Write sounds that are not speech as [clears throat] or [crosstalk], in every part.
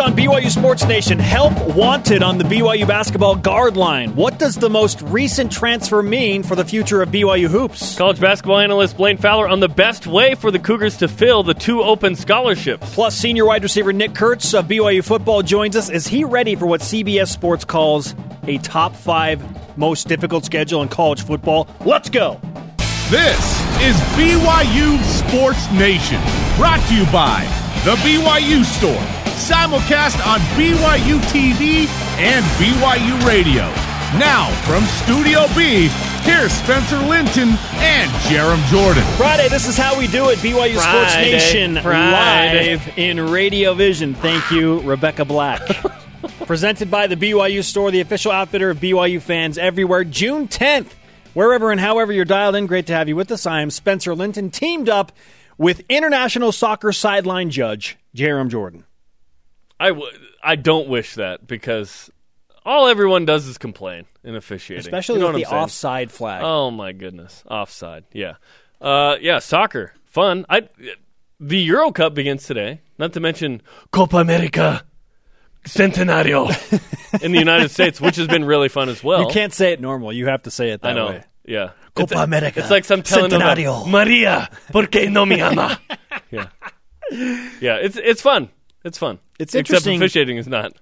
Next on BYU Sports Nation, help wanted on the BYU basketball guard line. What does the most recent transfer mean for the future of BYU hoops? College basketball analyst Blaine Fowler on the best way for the Cougars to fill the two open scholarships. Plus, senior wide receiver Nick Kurtz of BYU football joins us. Is he ready for what CBS Sports calls a top five most difficult schedule in college football? Let's go. This is BYU Sports Nation, brought to you by The BYU Store, simulcast on BYU TV and BYU Radio. Now, from Studio B, here's Spencer Linton and Jarom Jordan. Friday, this is how we do it. BYU Sports Friday, Nation Friday. live in Radio Vision. Thank you, Rebecca Black. [laughs] Presented by the BYU Store, the official outfitter of BYU fans everywhere. June 10th, wherever and however you're dialed in, great to have you with us. I am Spencer Linton, teamed up with international soccer sideline judge Jarom Jordan. I, w- I don't wish that because all everyone does is complain in officiating. Especially You know with the saying? offside flag. Oh my goodness, offside. Yeah, uh, yeah, soccer, fun. I the Euro Cup begins today. Not to mention Copa America Centenario [laughs] in the United States, which has been really fun as well. you can't say it normal. You have to say it that I know. way. Yeah. Copa it's, America It's like some telenovela. Centenario. Maria, porque no me ama? [laughs] yeah. Yeah, it's it's fun. It's fun. It's Except interesting- officiating is not.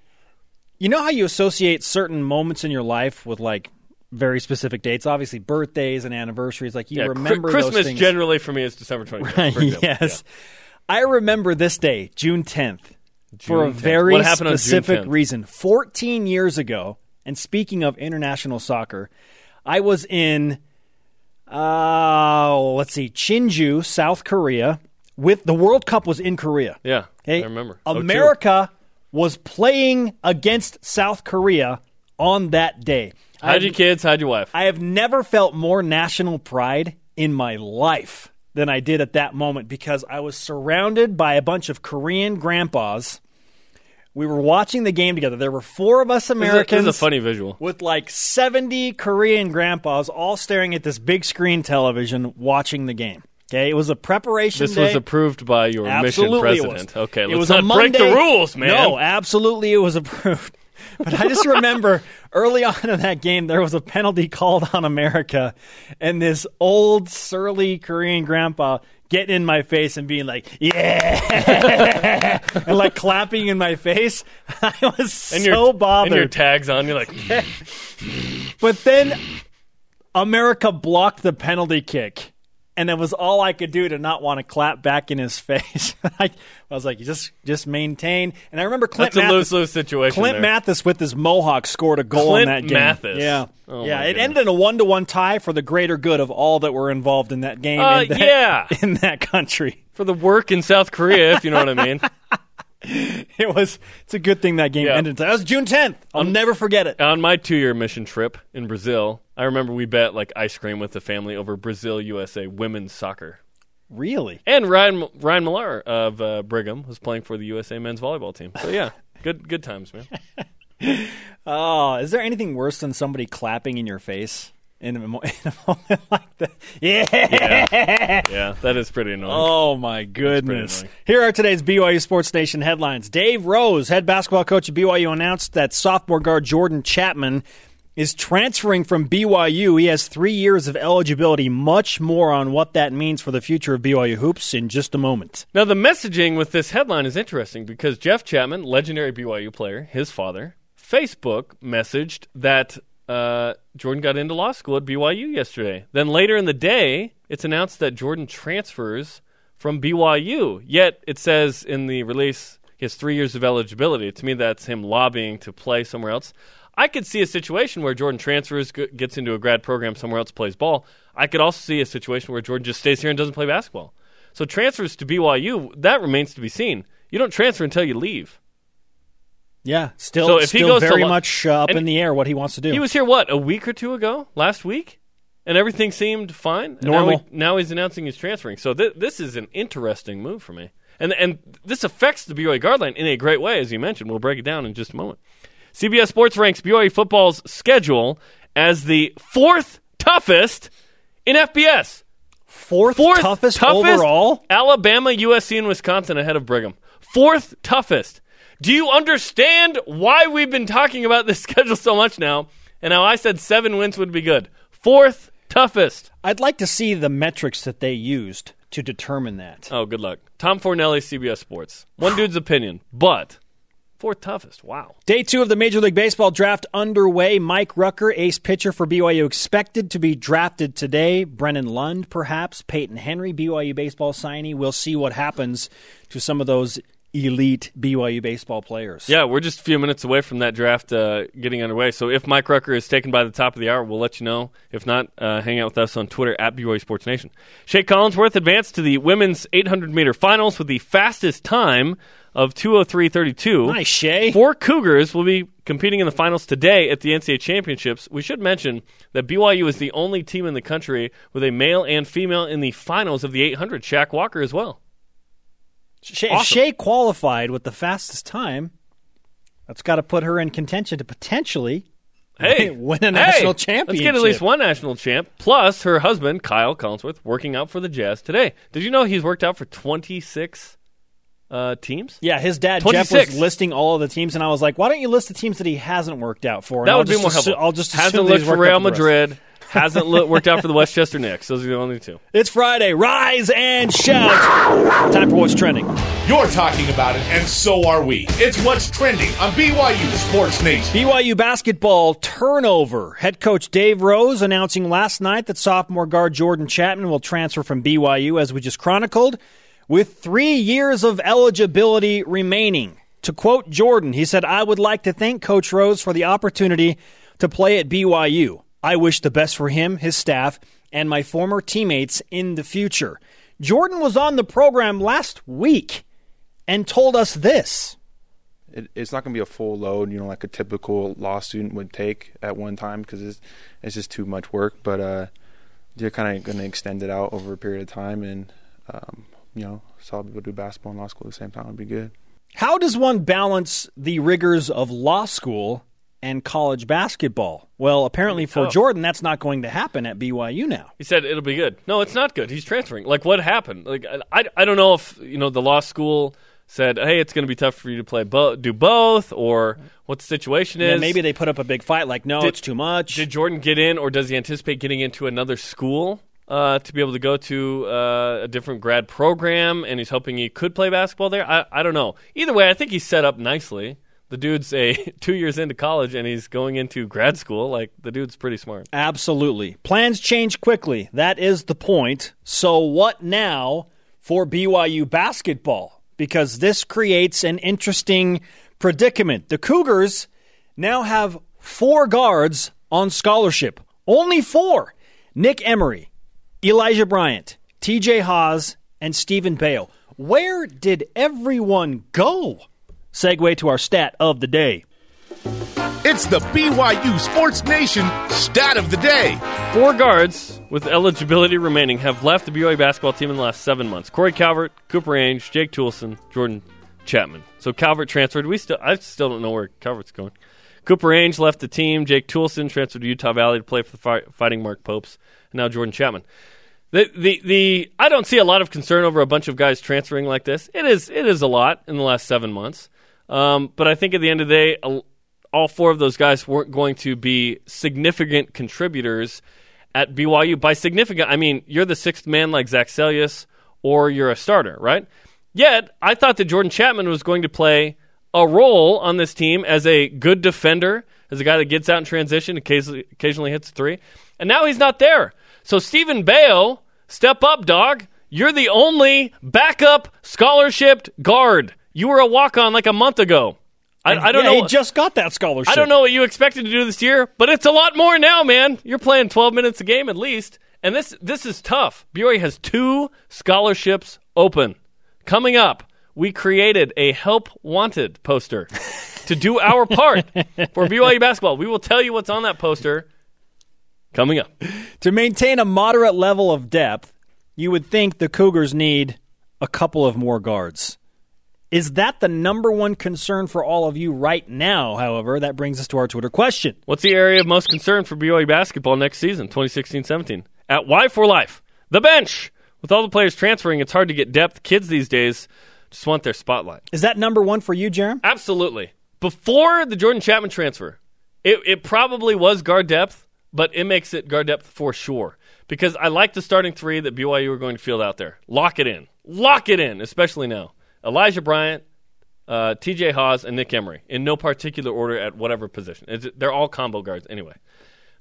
You know how you associate certain moments in your life with like very specific dates? Obviously, birthdays and anniversaries. Like you Yeah, remember Christmas those things. generally for me is December [laughs] 25th. for example. yes. I remember this day, June 10th, for a 10th. very What happened on June specific reason. 14 years ago, and speaking of international soccer, I was in, uh, let's see, Chinju, South Korea, with the World Cup was in Korea. Yeah, Okay? I remember. Oh. America was playing against South Korea on that day. Hide your kids, hide your wife. I have never felt more national pride in my life than I did at that moment because I was surrounded by a bunch of Korean grandpas. We were watching the game together. There were four of us This is a- Americans This is a funny visual. with like 70 Korean grandpas all staring at this big screen television watching the game. Okay, it was a preparation This day. was approved by your Absolutely mission president. Okay, it let's was not a break the rules, man. No, absolutely it was approved. [laughs] But I just remember early on in that game there was a penalty called on America, and this old surly Korean grandpa getting in my face and being like, "Yeah," and [laughs] like clapping in my face. [laughs] I was and so your, bothered. And your tags on. You're like, But then America blocked the penalty kick. And it was all I could do to not want to clap back in his [laughs] face. I, was like, just just maintain. And I remember Clint that's a Mathis, lose lose situation. Clint there. Mathis with his mohawk scored a goal Clint in that game. Mathis. Yeah, Oh, yeah. It goodness. ended in a one to one tie for the greater good of all that were involved in that game. Uh, in that, yeah. [laughs] in that country, for the work in South Korea, if you know what I mean. [laughs] it was. It's a good thing that game Yeah. ended. That was June tenth. I'll never forget it. On my two year mission trip in Brazil, I remember we bet like ice cream with the family over Brazil USA women's soccer. Really? And Ryan Ryan Millar of uh, Brigham was playing for the USA men's volleyball team. So yeah, [laughs] good good times, man. [laughs] Oh, is there anything worse than somebody clapping in your face in a, [laughs] in a moment like that? Yeah. Yeah, yeah, that is pretty annoying. Oh my goodness! Here are today's BYU Sports Nation headlines. Dave Rose, head basketball coach at BYU, announced that sophomore guard Jordan Chapman is transferring from BYU. He has three years of eligibility. Much more on what that means for the future of BYU hoops in just a moment. Now, the messaging with this headline is interesting because Jeff Chapman, legendary BYU player, his father, Facebook messaged that uh, Jordan got into law school at BYU yesterday. Then later in the day, it's announced that Jordan transfers from BYU. Yet it says in the release he has three years of eligibility. To me, that's him lobbying to play somewhere else. I could see a situation where Jordan transfers, gets into a grad program somewhere else, plays ball. I could also see a situation where Jordan just stays here and doesn't play basketball. So transfers to BYU, that remains to be seen. You don't transfer until you leave. Yeah, still, So if he goes very lo- much uh, up in the air what he wants to do. He was here what a week or two ago, last week, and everything seemed fine. Normal. Now, he- now he's announcing he's transferring. So th- this is an interesting move for me, and and this affects the BYU guard line in a great way, as you mentioned. We'll break it down in just a moment. CBS Sports ranks BYU football's schedule as the fourth toughest in FBS. fourth, Fourth toughest, overall. Alabama, USC, and Wisconsin ahead of Brigham. Fourth toughest. Do you understand why we've been talking about this [laughs] schedule so much now? And how I said seven wins would be good. Fourth toughest. I'd like to see the metrics that they used to determine that. Oh, good luck. Tom Fornelli, CBS Sports. One dude's opinion, but fourth toughest. Wow. Day two of the Major League Baseball draft underway. Mike Rucker, ace pitcher for BYU, expected to be drafted today. Brennan Lund, perhaps. Peyton Henry, BYU baseball signee. We'll see what happens to some of those elite BYU baseball players. Yeah, we're just a few minutes away from that draft uh, getting underway. So if Mike Rucker is taken by the top of the hour, we'll let you know. If not, uh, hang out with us on Twitter at BYU Sports Nation. Shea Collinsworth advanced to the women's 800 meter finals with the fastest time of 203.32. Nice, Shea. Four Cougars will be competing in the finals today at the NCAA Championships. We should mention that BYU is the only team in the country with a male and female in the finals of the 800. Shaq Walker as well. Shea, Awesome. Shea qualified with the fastest time, that's got to put her in contention to potentially Hey, [laughs] win a national hey, Let's get at least one national champ. Plus, her husband Kyle Collinsworth working out for the Jazz today. Did you know he's worked out for 26 uh, teams? Yeah, his dad 26. Jeff was listing all of the teams, and I was like, "Why don't you list the teams that he hasn't worked out for?" And That I'll would be more assu- helpful. I'll just hasn't looked he's for Real out for the. Madrid. Hasn't look, worked out for the Westchester Knicks. Those are the only two. It's Friday. Rise and shout! Time for what's trending. You're talking about it, and so are we. It's what's trending on BYU Sports Nation. BYU basketball turnover. Head coach Dave Rose announcing last night that sophomore guard Jordan Chapman will transfer from BYU, as we just chronicled, with three years of eligibility remaining. To quote Jordan, he said, I would like to thank Coach Rose for the opportunity to play at BYU. I wish the best for him, his staff, and my former teammates in the future. Jordan was on the program last week and told us this. it, it's not going to be a full load, you know, like a typical law student would take at one time because it's, it's just too much work. But uh, you're kind of going to extend it out over a period of time, and um, you know, so I'll be able to do basketball and law school at the same time It'd be good. How does one balance the rigors of law school and college basketball? Well, apparently for tough. Jordan, that's not going to happen at BYU now. He said it'll be good. No, it's not good. He's transferring. Like what happened? Like I, I don't know if you know the law school said, "Hey, it's going to be tough for you to play bo- do both," or what the situation Yeah, is. maybe they put up a big fight like, no, Did- it's too much. Did Jordan get in, or does he anticipate getting into another school uh, to be able to go to uh, a different grad program? And he's hoping he could play basketball there. I, I don't know. Either way, I think he's set up nicely. The dude's a [laughs] two years into college and he's going into grad school. Like the dude's pretty smart. Absolutely. Plans change quickly. That is the point. So, what now for BYU basketball? Because this creates an interesting predicament. The Cougars now have four guards on scholarship. Only four Nick Emery, Elijah Bryant, TJ Haws, and Steven Beo. Where did everyone go? Segue to our stat of the day. It's the BYU Sports Nation stat of the day. Four guards with eligibility remaining have left the BYU basketball team in the last seven months. Corey Calvert, Cooper Ainge, Jake Toulson, Jordan Chapman. So Calvert transferred. We still, I still don't know where Calvert's going. Cooper Ainge left the team. Jake Toulson transferred to Utah Valley to play for the fi- Fighting Mark Popes. And now Jordan Chapman. The, the the I don't see a lot of concern over a bunch of guys transferring like this. It is it is a lot in the last seven months, um, but I think at the end of the day, all four of those guys weren't going to be significant contributors at BYU. By significant, I mean you're the sixth man like Zach Seljaas, or you're a starter, right? Yet I thought that Jordan Chapman was going to play a role on this team as a good defender, as a guy that gets out in transition, occasionally, occasionally hits a three, and now he's not there. So Steven Beo, step up, dog. You're the only backup scholarship guard. You were a walk on like a month ago. I, I don't Yeah, know. He just got that scholarship. I don't know what you expected to do this year, but it's a lot more now, man. You're playing 12 minutes a game at least, and this this is tough. BYU has two scholarships open. Coming up, we created a help wanted poster to do our part [laughs] for BYU basketball. We will tell you what's on that poster coming up. To maintain a moderate level of depth, you would think the Cougars need a couple of more guards. Is that the number one concern for all of you right now? However, that brings us to our Twitter question. What's the area of most concern for BYU basketball next season, 2016-17? At Y for Life, the bench. With all the players transferring, it's hard to get depth. Kids these days just want their spotlight. Is that number one for you, Jeremy? Absolutely. Before the Jordan Chapman transfer, it, it probably was guard depth, but it makes it guard depth for sure. Because I like the starting three that BYU are going to field out there. Lock it in. Lock it in, especially now. Elijah Bryant, uh, TJ Haws, and Nick Emery in no particular order at whatever position. It's, they're all combo guards anyway.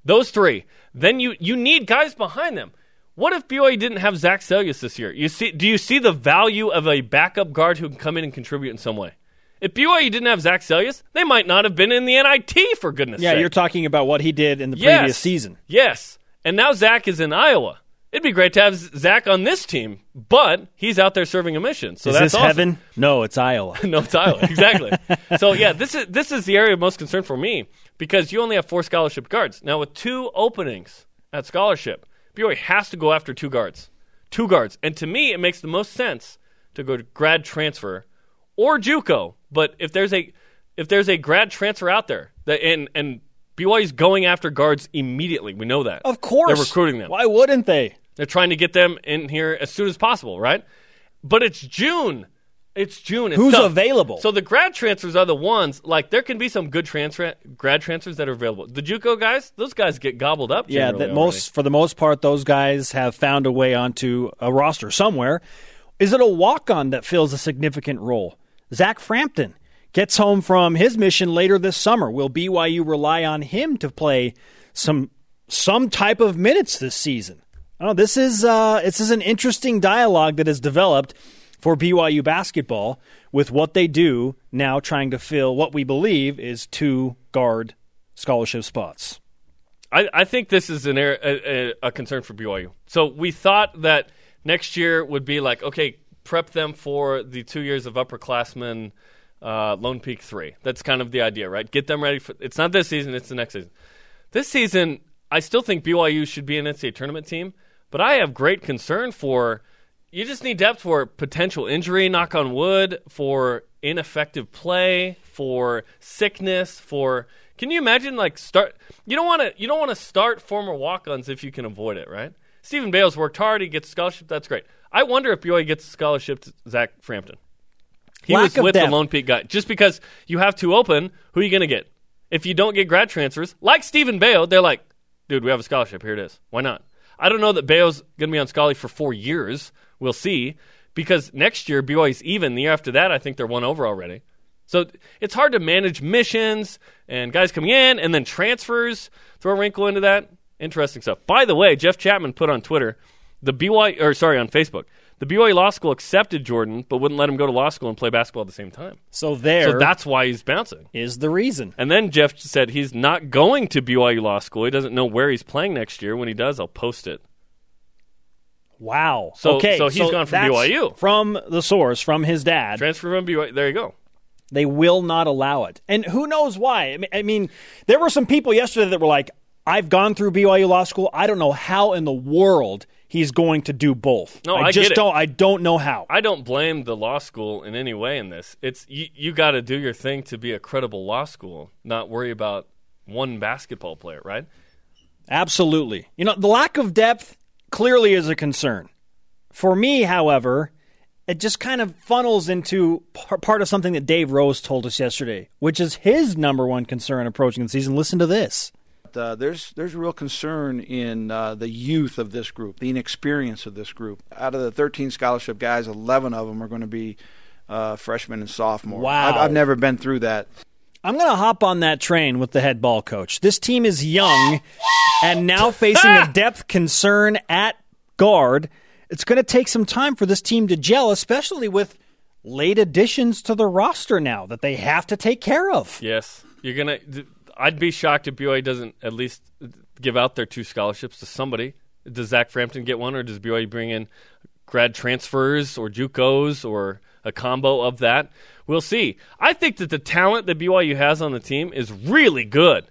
Those three. Then you, you need guys behind them. What if BYU didn't have Zach Seljaas this year? You see, do you see the value of a backup guard who can come in and contribute in some way? If BYU didn't have Zach Seljaas, they might not have been in the NIT for goodness' sake. Yeah, sake. you're talking about what he did in the Yes. previous season. Yes. And now Zach is in Iowa. It'd be great to have Zach on this team, but he's out there serving a mission. So Is that's this awesome. heaven? No, it's Iowa. [laughs] no, it's Iowa. Exactly. [laughs] so yeah, this is this is the area of most concern for me because you only have four scholarship guards. Now with two openings at scholarship, BYU has to go after two guards. Two guards. And to me it makes the most sense to go to grad transfer or JUCO. But if there's a if there's a grad transfer out there that and and BYU's going after guards immediately. We know that. Of course. They're recruiting them. Why wouldn't they? They're trying to get them in here as soon as possible, right? But it's June. It's June. It's Who's tough. available? So the grad transfers are the ones like there can be some good transfer grad transfers that are available. The JUCO guys, those guys get gobbled up. Yeah, that most for the most part, those guys have found a way onto a roster somewhere. Is it a walk on that fills a significant role? Zach Frampton gets home from his mission later this summer. Will BYU rely on him to play some some type of minutes this season? Know. This is uh, this is an interesting dialogue that has developed for BYU basketball with what they do now, trying to fill what we believe is two guard scholarship spots. I, I think this is an a, a concern for BYU. So we thought that next year would be like, okay, prep them for the two years of upperclassmen uh, Lone Peak 3. That's kind of the idea, right? Get them ready for It's not this season, it's the next season. This season, I still think BYU should be an NCAA tournament team, but I have great concern for you just need depth for potential injury, knock on wood, for ineffective play, for sickness, for can you imagine like start you don't want to you don't want to start former walk-ons if you can avoid it, right? Steven Beo's worked hard, he gets scholarship, that's great. I wonder if BYU gets scholarship to Zach Frampton. He Lack was with depth. the Lone Peak guy. Just because you have two open, who are you going to get? If you don't get grad transfers, like Steven Beo, they're like, dude, we have a scholarship. Here it is. Why not? I don't know that Beo's going to be on Scully for four years. We'll see. Because next year, BYU's even. The year after that, I think they're one over already. So it's hard to manage missions and guys coming in and then transfers. Throw a wrinkle into that. Interesting stuff. By the way, Jeff Chapman put on Twitter, the BYU, or sorry, on Facebook, the BYU Law School accepted Jordan, but wouldn't let him go to law school and play basketball at the same time. So there So that's why he's bouncing. is the reason. And then Jeff said he's not going to BYU Law School. He doesn't know where he's playing next year. When he does, I'll post it. Wow. So- okay, so he's gone from BYU. From the source, from his dad. Transfer from BYU. There you go. They will not allow it. And who knows why? I mean, I mean, there were some people yesterday that were like, I've gone through BYU Law School. I don't know how in the world he's going to do both. No, I just get it. don't I don't know how. I don't blame the law school in any way in this. It's you, you got to do your thing to be a credible law school, not worry about one basketball player, right? Absolutely. You know, the lack of depth clearly is a concern. For me, however, it just kind of funnels into part of something that Dave Rose told us yesterday, which is his number one concern approaching the season. Listen to this. Uh, there's there's real concern in uh, the youth of this group, the inexperience of this group. Out of the 13 scholarship guys, 11 of them are going to be uh, freshmen and sophomores. Wow. I've, I've never been through that. I'm going to hop on that train with the head ball coach. This team is young and now [laughs] facing a depth concern at guard. It's going to take some time for this team to gel, especially with late additions to the roster now that they have to take care of. Yes, you're gonna. I'd be shocked if BYU doesn't at least give out their two scholarships to somebody. Does Zach Frampton get one, or does BYU bring in grad transfers or JUCOs or a combo of that? We'll see. I think that the talent that BYU has on the team is really good.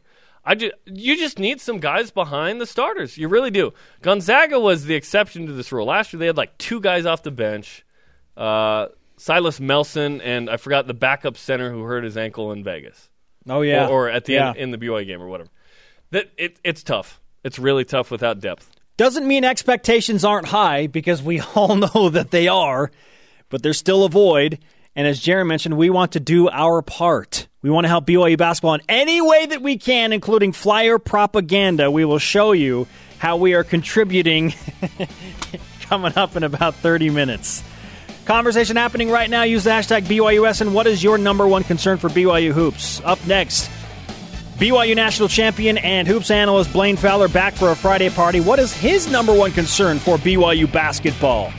I ju- you just need some guys behind the starters. You really do. Gonzaga was the exception to this rule. Last year they had like two guys off the bench. Uh, Silas Melson and I forgot the backup center who hurt his ankle in Vegas Oh yeah, or, or at the Yeah. end in the BYU game or whatever. That it, it's tough. It's really tough without depth. Doesn't mean expectations aren't high because we [laughs] all know that they are. But there's still a void. And as Jarom mentioned, we want to do our part. We want to help BYU basketball in any way that we can, including flyer propaganda. We will show you how we are contributing [laughs] coming up in about 30 minutes. Conversation happening right now. Use the hashtag BYUS. And what is your number one concern for BYU hoops? Up next, BYU national champion and hoops analyst Blaine Fowler back for a Friday party. What is his number one concern for BYU basketball?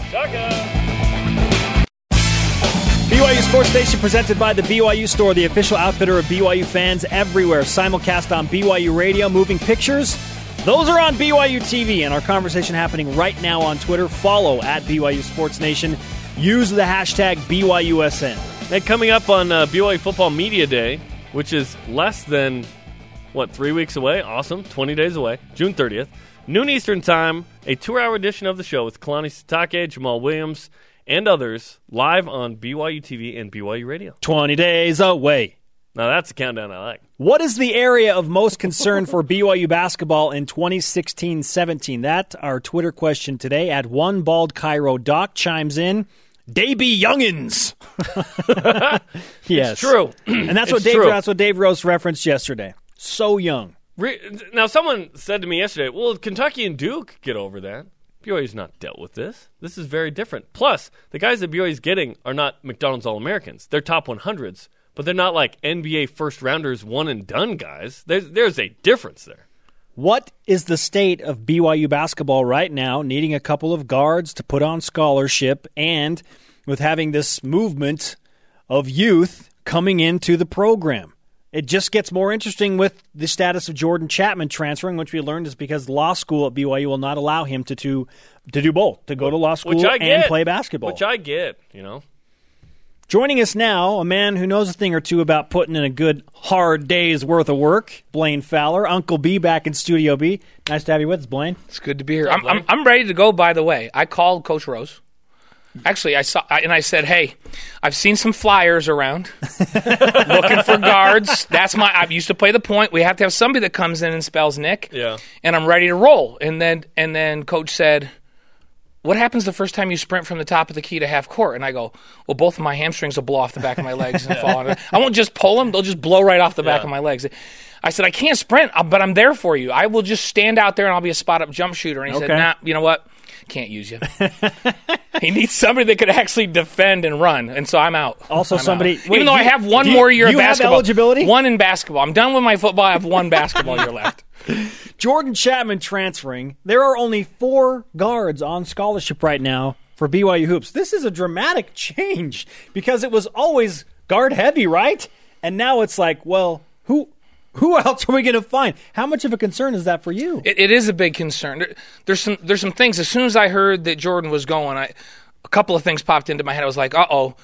BYU Sports Nation presented by the BYU Store, the official outfitter of BYU fans everywhere. Simulcast on BYU Radio, moving pictures. Those are on BYU TV, and our conversation happening right now on Twitter. Follow at BYU Sports Nation. Use the hashtag BYUSN. And coming up on uh, BYU Football Media Day, which is less than, what, three weeks away? Awesome. 20 days away. June 30th. Noon Eastern Time, a two hour edition of the show with Kalani Sitake, Jamaal Williams, and others live on BYU TV and BYU Radio. 20 days away. Now that's a countdown I like. What is the area of most concern for [laughs] BYU basketball in 2016 17? That our Twitter question today at one bald Cairo. Doc chimes in. They be youngins. [laughs] yes, It's true. [clears throat] and that's what Dave. true. That's what Dave Rose referenced yesterday. So young. Re- now, someone said to me yesterday, well, Kentucky and Duke get over that. BYU's not dealt with this. This is very different. Plus, the guys that BYU's getting are not McDonald's All Americans. They're top 100s, but they're not like NBA first rounders, one and done guys. There's, there's a difference there. What is the state of BYU basketball right now, needing a couple of guards to put on scholarship and with having this movement of youth coming into the program? It just gets more interesting with the status of Jordan Chapman transferring, which we learned is because law school at BYU will not allow him to to, to do both, to go to law school and play basketball. Which I get, you know. Joining us now, a man who knows a thing or two about putting in a good hard day's worth of work, Blaine Fowler, Uncle B back in Studio B. Nice to have you with us, Blaine. It's good to be here. I'm, I'm, I'm ready to go. By the way, I called Coach Rose. Actually, I saw I- and I said, "Hey, I've seen some flyers around [laughs] looking for guards. That's my. I used to play the point. We have to have somebody that comes in and spells Nick. Yeah. And I'm ready to roll. And then and then Coach said, "What happens the first time you sprint from the top of the key to half court?" And I go, "Well, both of my hamstrings will blow off the back of my legs and [laughs] fall on it. I won't just pull them; they'll just blow right off the back Yeah. of my legs." I said, "I can't sprint, uh, but I'm there for you. I will just stand out there and I'll be a spot up jump shooter." And he Okay. said, "Nah, you know what? Can't use you. [laughs] he needs somebody that could actually defend and run, and so I'm out. Also I'm somebody- out. wait, even though do I have one you- more year do of you have basketball, eligibility? one in basketball. I'm done with my football. I have one basketball year left. Jordan Chapman transferring. There are only four guards on scholarship right now for BYU hoops. This is a dramatic [laughs] change because it was always guard heavy, right? And now it's like, well, who who else are we going to find? How much of a concern is that for you? It, it is a big concern. There, there's some there's some things. As soon as I heard that Jordan was going, I a couple of things popped into my head. I was like, uh oh.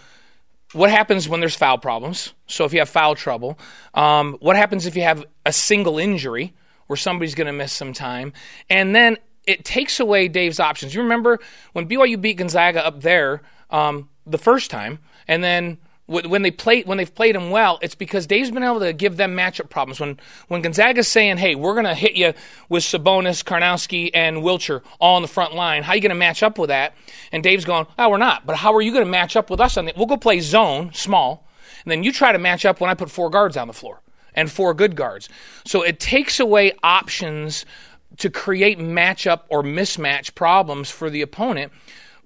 What happens when there's foul problems? So if you have foul trouble, um, what happens if you have a single injury where somebody's going to miss some time, and then it takes away Dave's options. You remember when BYU beat Gonzaga up there um, the first time, and then when they played when they've played them well, it's because Dave's been able to give them matchup problems. When when Gonzaga's saying, "Hey, we're going to hit you with Sabonis, Karnowski, and Wiltjer all on the front line," how are you going to match up with that? And Dave's going, "Oh, we're not." But how are you going to match up with us on the? We'll go play zone small, and then you try to match up when I put four guards on the floor and four good guards. So it takes away options to create matchup or mismatch problems for the opponent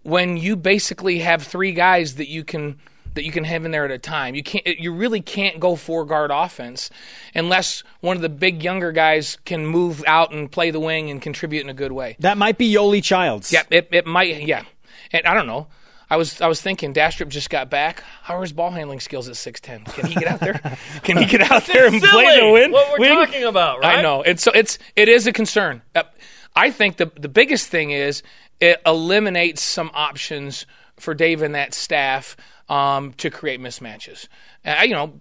when you basically have three guys that you can that you can have in there at a time. You can't you really can't go four guard offense unless one of the big younger guys can move out and play the wing and contribute in a good way. That might be Yoli Childs. Yeah, it, it might yeah. And I don't know. I was I was thinking Dastrup just got back. How are his ball handling skills at six ten? Can he get out there? [laughs] Can he get out there and play Silly, the win? what we're wing? talking about, right? I know. It's so it's it is a concern. Uh, I think the the biggest thing is it eliminates some options for Dave and that staff um, to create mismatches. Uh, you know,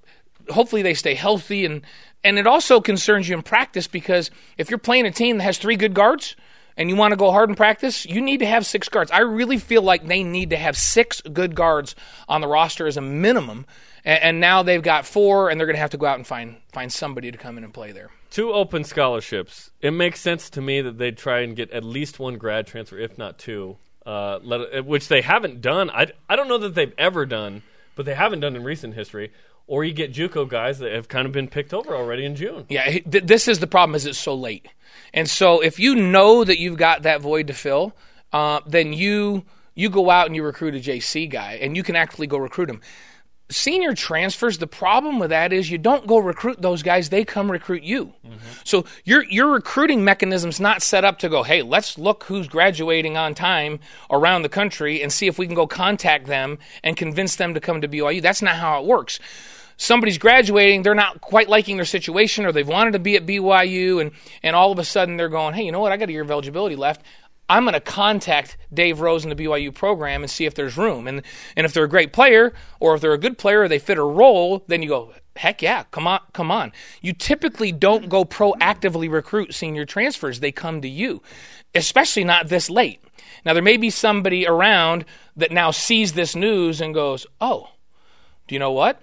hopefully they stay healthy and and it also concerns you in practice because if you're playing a team that has three good guards and you want to go hard in practice, you need to have six guards. I really feel like they need to have six good guards on the roster as a minimum. And, and now they've got four, and they're going to have to go out and find find somebody to come in and play there. Two open scholarships. It makes sense to me that they'd try and get at least one grad transfer, if not two. uh, let, which they haven't done. I, I don't know that they've ever done, but they haven't done in recent history. Or you get JUCO guys that have kind of been picked over already in June. Yeah, th- this is the problem: is it's so late, and so if you know that you've got that void to fill, uh, then you you go out and you recruit a JC guy, and you can actually go recruit him. Senior transfers. The problem with that is you don't go recruit those guys; they come recruit you. So your your recruiting mechanism's not set up to go. Hey, let's look who's graduating on time around the country and see if we can go contact them and convince them to come to BYU. That's not how it works somebody's graduating, they're not quite liking their situation, or they've wanted to be at BYU, and and all of a sudden they're going, hey, you know what? I got a year of eligibility left. I'm going to contact Dave Rose in the BYU program and see if there's room. And and if they're a great player, or if they're a good player, or they fit a role, then you go, heck yeah, come on, come on. You typically don't go proactively recruit senior transfers; they come to you, especially not this late. Now there may be somebody around that now sees this news and goes, oh, do you know what?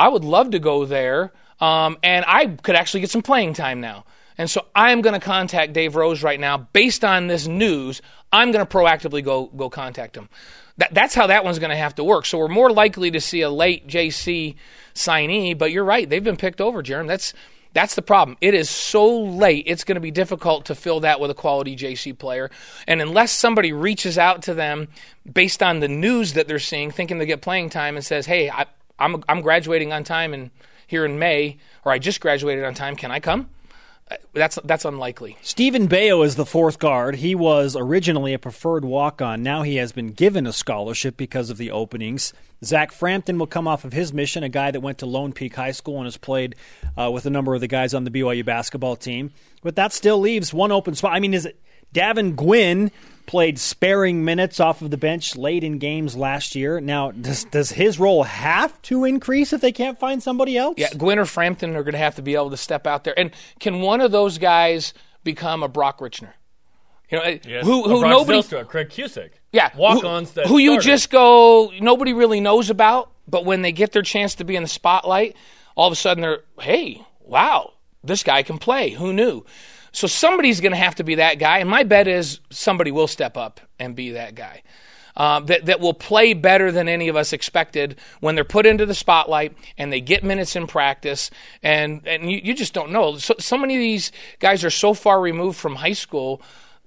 I would love to go there, um, and I could actually get some playing time now. And so I'm going to contact Dave Rose right now based on this news. I'm going to proactively go go contact him. That, that's how that one's going to have to work. So we're more likely to see a late JC signee, but you're right; they've been picked over, Jeremy. That's that's the problem. It is so late; it's going to be difficult to fill that with a quality JC player. And unless somebody reaches out to them based on the news that they're seeing, thinking they get playing time, and says, "Hey, I, I'm I'm graduating on time and here in May, or I just graduated on time. Can I come?" Uh, That's that's unlikely. Steven Beo is the fourth guard. He was originally a preferred walk on. Now he has been given a scholarship because of the openings. Zach Frampton will come off of his mission, a guy that went to Lone Peak High School and has played uh, with a number of the guys on the BYU basketball team. But that still leaves one open spot. I mean, is it Davin Guinn played sparing minutes off of the bench late in games last year? Now, does, does his role have to increase if they can't find somebody else? Yeah, Guinn or Frampton are going to have to be able to step out there. And can one of those guys become a Brock Richner? You know, Yes. who who Brock nobody Zylstra, Craig Cusick. Yeah, walk-ons who, who you started. just go nobody really knows about, but when they get their chance to be in the spotlight, all of a sudden they're hey, wow, this guy can play. Who knew? So somebody's going to have to be that guy, and my bet is somebody will step up and be that guy. Uh, that that will play better than any of us expected when they're put into the spotlight and they get minutes in practice and and you, you just don't know. So, so many of these guys are so far removed from high school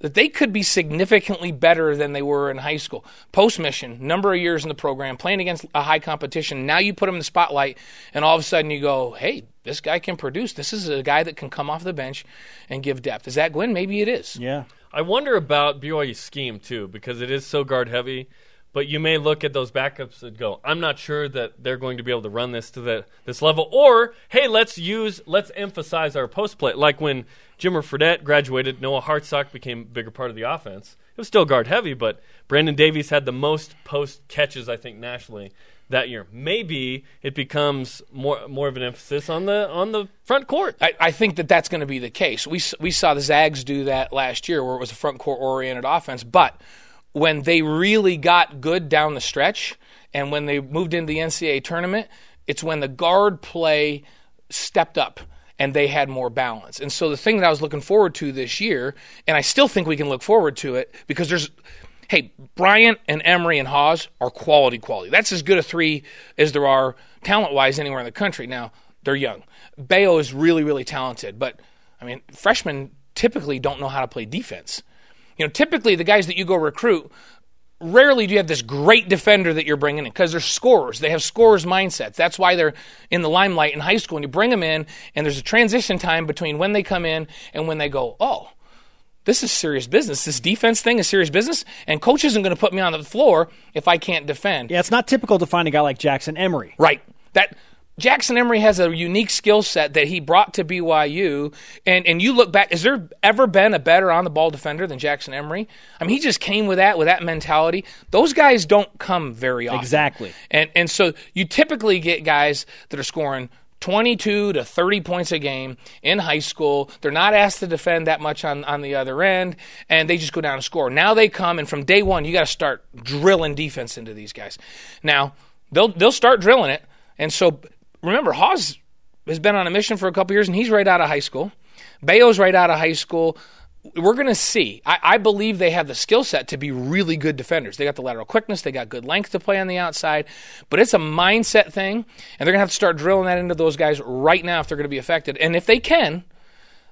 that they could be significantly better than they were in high school. Post mission, number of years in the program, playing against a high competition. Now you put them in the spotlight, and all of a sudden you go, hey, this guy can produce. This is a guy that can come off the bench and give depth. Is that Guinn? Maybe it is. Yeah. I wonder about BYU's scheme too, because it is so guard heavy. But you may look at those backups and go, "I'm not sure that they're going to be able to run this to the, this level." Or, "Hey, let's use, let's emphasize our post play." Like when Jimmer Fredette graduated, Noah Hartsock became a bigger part of the offense. It was still guard heavy, but Brandon Davies had the most post catches, I think, nationally that year. Maybe it becomes more more of an emphasis on the on the front court. I, I think that that's going to be the case. We we saw the Zags do that last year, where it was a front court oriented offense. But when they really got good down the stretch, and when they moved into the NCAA tournament, it's when the guard play stepped up and they had more balance. And so the thing that I was looking forward to this year, and I still think we can look forward to it because there's hey, Bryant and Emery and Haws are quality, quality. That's as good a three as there are talent wise anywhere in the country. Now, they're young. Beo is really, really talented, but I mean, freshmen typically don't know how to play defense. You know, typically the guys that you go recruit, rarely do you have this great defender that you're bringing in because they're scorers. They have scorers mindsets. That's why they're in the limelight in high school. And you bring them in, and there's a transition time between when they come in and when they go, oh, this is serious business. This defense thing is serious business, and coach isn't going to put me on the floor if I can't defend. Yeah, it's not typical to find a guy like Jackson Emery. Right. That Jackson Emery has a unique skill set that he brought to BYU, and and you look back, has there ever been a better on the ball defender than Jackson Emery? I mean, he just came with that with that mentality. Those guys don't come very often. Exactly. And and so you typically get guys that are scoring 22 to 30 points a game in high school. They're not asked to defend that much on, on the other end, and they just go down and score. Now they come, and from day one, you got to start drilling defense into these guys. Now, they'll, they'll start drilling it. And so remember, Haws has been on a mission for a couple years, and he's right out of high school. Beo's right out of high school. we're going to see. I, I believe they have the skill set to be really good defenders. They got the lateral quickness, they got good length to play on the outside, but it's a mindset thing, and they're going to have to start drilling that into those guys right now if they're going to be affected. And if they can,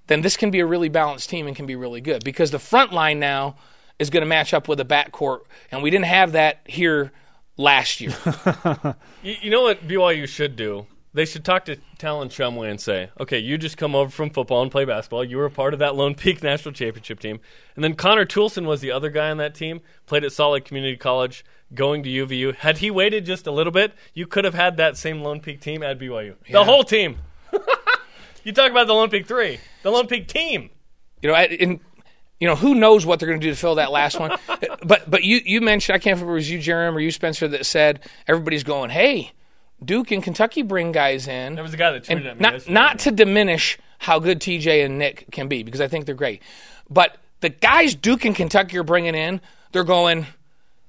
then this can be a really balanced team and can be really good because the front line now is going to match up with the backcourt, and we didn't have that here last year. [laughs] You, you know what BYU should do? They should talk to Talon Shumway and say, okay, you just come over from football and play basketball. You were a part of that Lone Peak [laughs] National Championship team. And then Connor Toulson was the other guy on that team, played at Salt Lake Community College, going to UVU. Had he waited just a little bit, you could have had that same Lone Peak team at BYU. The whole team. [laughs] you talk about the Lone Peak 3, the Lone Peak team. you know, in you know, who knows what they're going to do to fill that last one? [laughs] but but you you mentioned I can't remember if it was you, Jeremy, or you, Spencer, that said everybody's going, hey, Duke and Kentucky bring guys in. There was a guy that tweeted and at me not not to diminish how good TJ and Nick can be because I think they're great, but the guys Duke and Kentucky are bringing in, they're going,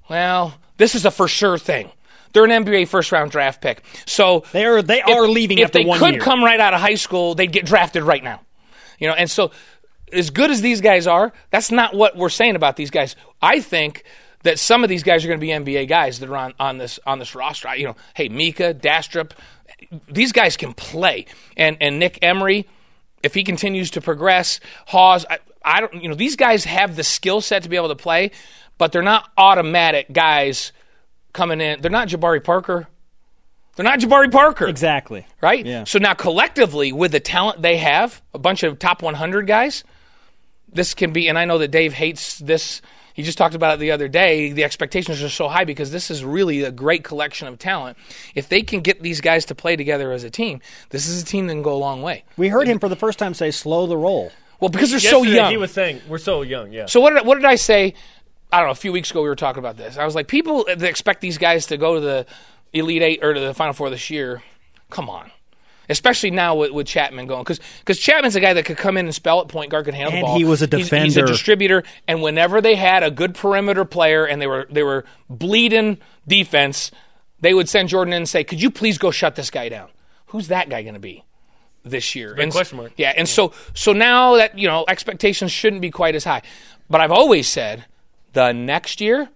well, this is a for sure thing. They're an NBA first round draft pick, so They are they if- are leaving If after they one could year. come right out of high school, they'd get drafted right now. You know, and so as good as these guys are, that's not what we're saying about these guys. I think that some of these guys are going to be NBA guys that are on, on this on this roster. You know, hey, Mika, Dastrup, these guys can play, and and Nick Emery, if he continues to progress, Haws, I, I don't, you know, these guys have the skill set to be able to play, but they're not automatic guys coming in. They're not Jabari Parker. They're not Jabari Parker exactly. right? Yeah. So now collectively, with the talent they have, a bunch of top 100 guys, this can be. And I know that Dave hates this. He just talked about it the other day. The expectations are so high because this is really a great collection of talent. If they can get these guys to play together as a team, this is a team that can go a long way. We heard him for the first time say slow the roll. Well, because they're so young. He was saying, we're so young, yeah. So what did, what did I say? I don't know. A few weeks ago, we were talking about this. I was like, people that expect these guys to go to the Elite Eight or to the Final Four this year. Come on, especially now with, with Chapman going because Chapman's a guy that could come in and spell at point guard, could handle And the ball. he was a He's- He's, a distributor, and whenever they had a good perimeter player and they were they were bleeding defense, they would send Jordan in and say, "Could you please go shut this guy down?" Who's that guy going to be? this year. And question mark. Yeah, and so so now that you know expectations shouldn't be quite as high, but I've always said the next year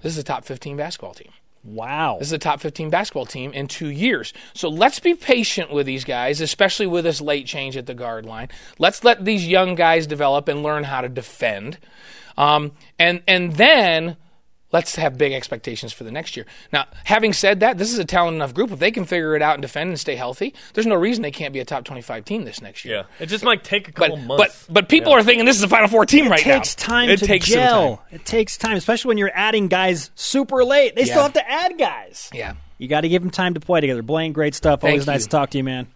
this is a top 15 basketball team. Wow. This is a top 15 basketball team in two years. So let's be patient with these guys, especially with this late change at the guard line. Let's let these young guys develop and learn how to defend. Um, and, and then let's have big expectations for the next year. Now, having said that, this is a talented enough group. If they can figure it out and defend and stay healthy, there's no reason they can't be a top 25 team this next year. Yeah, it just might take a couple but months. but but people are thinking this is a Final Four team right now. it takes time It to takes some gel. time. It takes time, especially when you're adding guys super late. They Yeah. still have to add guys. Yeah. You got to give them time to play together. Blaine, great stuff. Thank Always nice you. to talk to you, man.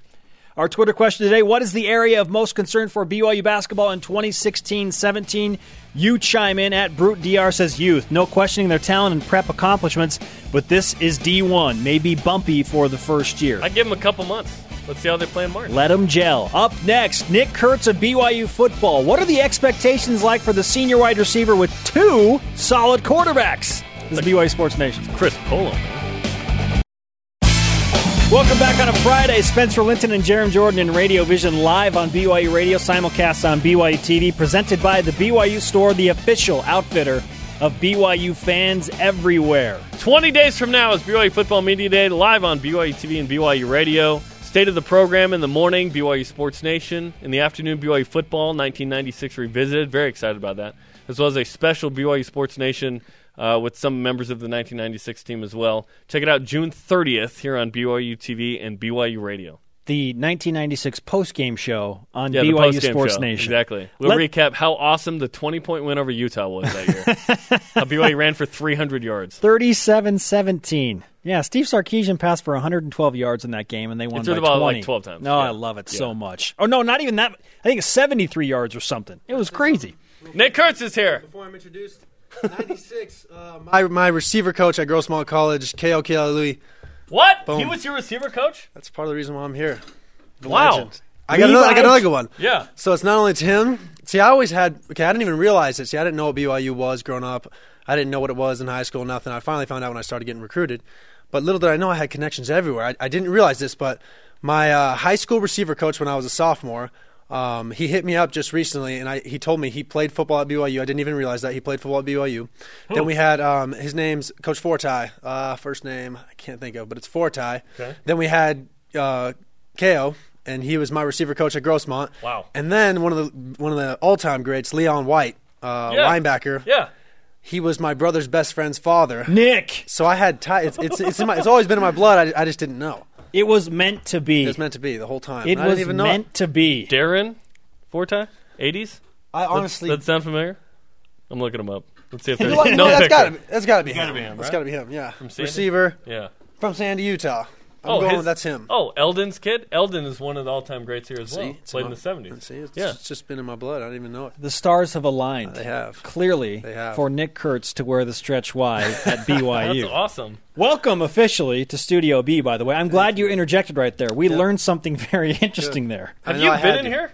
Our Twitter question today What is the area of most concern for BYU basketball in 2016 17? You chime in at Brute DR says youth. No questioning their talent and prep accomplishments, but this is D1. Maybe bumpy for the first year. I give them a couple months. Let's see how they play in March. Let them gel. Up next, Nick Kurtz of BYU football. What are the expectations like for the senior wide receiver with two solid quarterbacks? This is BYU Sports Nation. Chris Polo. Welcome back on a Friday. Spencer Linton and Jarom Jordan in Radio Vision live on BYU Radio, simulcast on BYU TV, presented by the BYU Store, the official outfitter of BYU fans everywhere. 20 days from now is BYU Football Media Day, live on BYU TV and BYU Radio. State of the program in the morning, BYU Sports Nation. In the afternoon, BYU Football 1996 Revisited. Very excited about that. As well as a special BYU Sports Nation uh, with some members of the 1996 team as well. Check it out June 30th here on BYU TV and BYU Radio. The 1996 postgame show on Yeah, the BYU postgame Sports show. Nation. Exactly. We'll Let- recap how awesome the 20 point win over Utah was that year. [laughs] how BYU ran for 300 yards. 37 17. Yeah, Steve Sarkisian passed for 112 yards in that game, and they won threw by the ball, 20. like, 12 times. No, Yeah. I love it so much. Oh, no, not even that. I think it's 73 yards or something. It was crazy. Nick Kurtz is here. Before I'm introduced, 96. Uh, my my receiver coach at Grossmont College, K.O. Louis. What? He was your receiver coach? That's part of the reason why I'm here. The Wow. legend. I got another. I got another good one. Yeah. So it's not only Tim. See, I always had. Okay, I didn't even realize it. See, I didn't know what BYU was growing up. I didn't know what it was in high school. Nothing. I finally found out when I started getting recruited. But little did I know I had connections everywhere. I, I didn't realize this, but my uh, high school receiver coach when I was a sophomore Um, he hit me up just recently, and I, he told me he played football at BYU. I didn't even realize that he played football at BYU. Then we had um, his name's Coach Forti. Uh, first name I can't think of, but it's Forti. Okay. Then we had uh, Ko, and he was my receiver coach at Grossmont. Wow. And then one of the one of the all time greats, Leon White, uh, Yeah. linebacker. Yeah. He was my brother's best friend's father. Nick, So I had tie. It's it's it's, in my, it's always been in my blood. I, I just didn't know. It was meant to be. It was meant to be the whole time. It I was didn't even know. meant to be. Darren Forti, 80s? I honestly. Does that sound familiar? I'm looking him up. Let's see if [laughs] You there's know what? no that's picture. got to be. That's got to be Gotta him. be him, That's right? got to be him. Yeah. Sandy? Receiver Yeah. from Sandy, Utah. I'm oh, going. his- that's him. Oh, Eldon's kid. Eldon is one of the all-time greats here as well. See, it's Played in my- the 70s. See, it's, Yeah. it's just been in my blood. I didn't even know it. The stars have aligned. They have. Clearly, They have. for Nick Kurtz to wear the stretch wide at [laughs] BYU. That's awesome. Welcome officially to Studio B, by the way. I'm glad you interjected right there. We learned something [laughs] very interesting there. Have you been in to. here?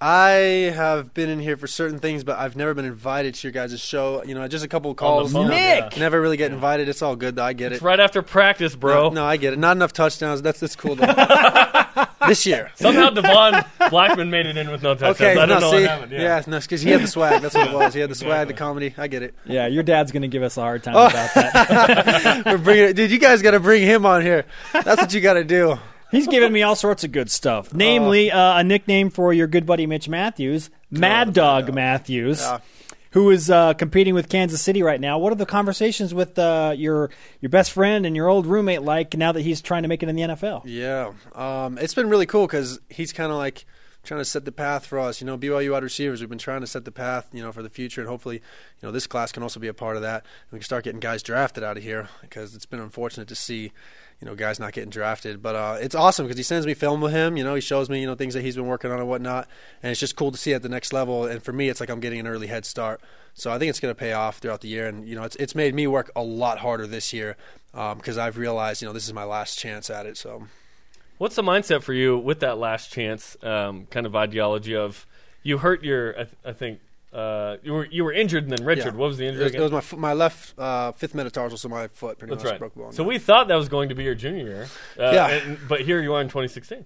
I have been in here for certain things, but I've never been invited to your guys' show. You know, just a couple of calls. phone, you know, Nick! Never really get invited. It's all good. though. I get it. It's right after practice, bro. No, no, I get it. Not enough touchdowns. That's that's cool. Though. [laughs] this year. Somehow Devon Blackmon made it in with no touchdowns. Okay, I don't no, know see, what happened. Yeah. yeah, no, because he had the swag. That's what it was. He had the swag, the comedy. I get it. Yeah, your dad's going to give us a hard Oh. time about that. [laughs] We're bringing it, dude. You guys got to bring him on here. That's what you got to do. He's giving me all sorts of good stuff, [laughs] namely uh, a nickname for your good buddy Mitch Matthews, Mad Dog Matthews, Yeah. who is uh, competing with Kansas City right now. What are the conversations with uh, your your best friend and your old roommate like now that he's trying to make it in the NFL? Yeah, um, it's been really cool because he's kind of like trying to set the path for us. You know, BYU wide receivers. We've been trying to set the path, you know, for the future, and hopefully, you know, this class can also be a part of that. And we can start getting guys drafted out of here because it's been unfortunate to see, you know, guys not getting drafted. But uh, it's awesome because he sends me film with him. You know, he shows me, you know, things that he's been working on and whatnot, and it's just cool to see at the next level. And for me, it's like I'm getting an early head start. So I think it's going to pay off throughout the year, and you know, it's it's made me work a lot harder this year because I've realized, you know, this is my last chance at it. So. What's the mindset for you with that last chance um, kind of ideology of you hurt your I, th- I think uh, you were you were injured and then Richard Yeah. what was the It injury was, again? it was my my left uh, fifth metatarsal, so my foot pretty That's much right. broke bone. So we thought that was going to be your junior year, uh, Yeah. and- but here you are in 2016.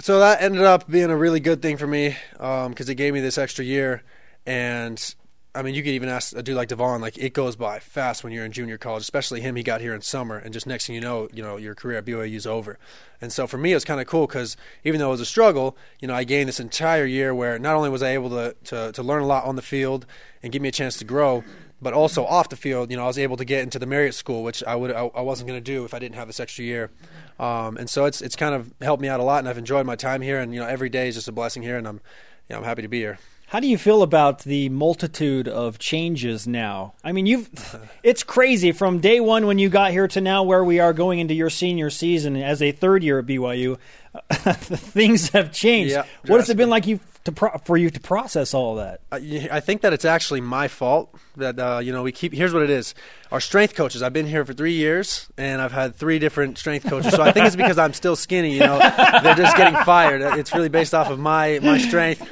so that ended up being a really good thing for me because it gave me this extra year, and I mean, you could even ask a dude like Devon, like it goes by fast when you're in junior college, especially him. He got here in summer, and just next thing you know, you know your career at BYU is over. And so for me, it was kind of cool because even though it was a struggle, you know, I gained this entire year where not only was I able to, to to learn a lot on the field and give me a chance to grow, but also off the field, you know, I was able to get into the Marriott School, which I would I, I wasn't going to do if I didn't have this extra year. Um, and so it's it's kind of helped me out a lot, and I've enjoyed my time here. And you know, every day is just a blessing here, and I'm you know, I'm happy to be here. How do you feel about the multitude of changes now? I mean, you've [laughs] it's crazy from day one when you got here to now where we are going into your senior season as a third year at BYU. [laughs] Things have changed. Yeah, what has it been like you to pro- for you to process all that? I, I think that it's actually my fault that uh, you know we keep. Here's what it is: our strength coaches. I've been here for three years, and I've had three different strength coaches. So I think it's because I'm still skinny. You know, they're just getting fired. It's really based off of my my strength.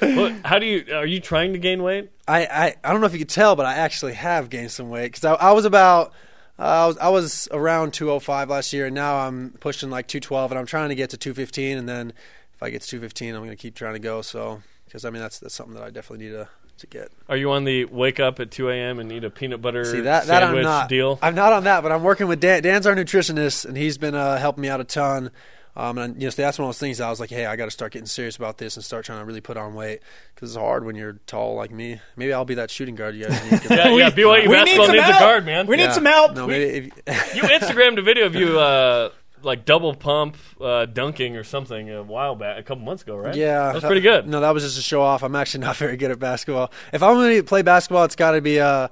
What- how do you are you trying to gain weight? I, I, I don't know if you could tell, but I actually have gained some weight because I, I was about uh, I was I was around 205 last year, and now I'm pushing like 212, and I'm trying to get to 215, and then if I get to 215, I'm going to keep trying to go. So because I mean that's that's something that I definitely need to to get. Are you on the wake up at 2 a.m. and eat a peanut butter See that that I'm sandwich not deal? I'm not on that, but I'm working with Dan. Dan's our nutritionist, and he's been uh, helping me out a ton. Um, and you know, so that's one of those things that I was like, hey, I got to start getting serious about this and start trying to really put on weight because it's hard when you're tall like me. Maybe I'll be that shooting guard you guys need. [laughs] yeah, yeah, BYU [laughs] basketball some needs a help. guard, man. We need Yeah. some help. No, maybe if, [laughs] you Instagrammed a video of you uh, like double pump uh, dunking or something a while back, a couple months ago, right? Yeah, that was pretty good. No, that was just a show off. I'm actually [laughs] not very good at basketball. If I'm going to play basketball, it's got to be uh,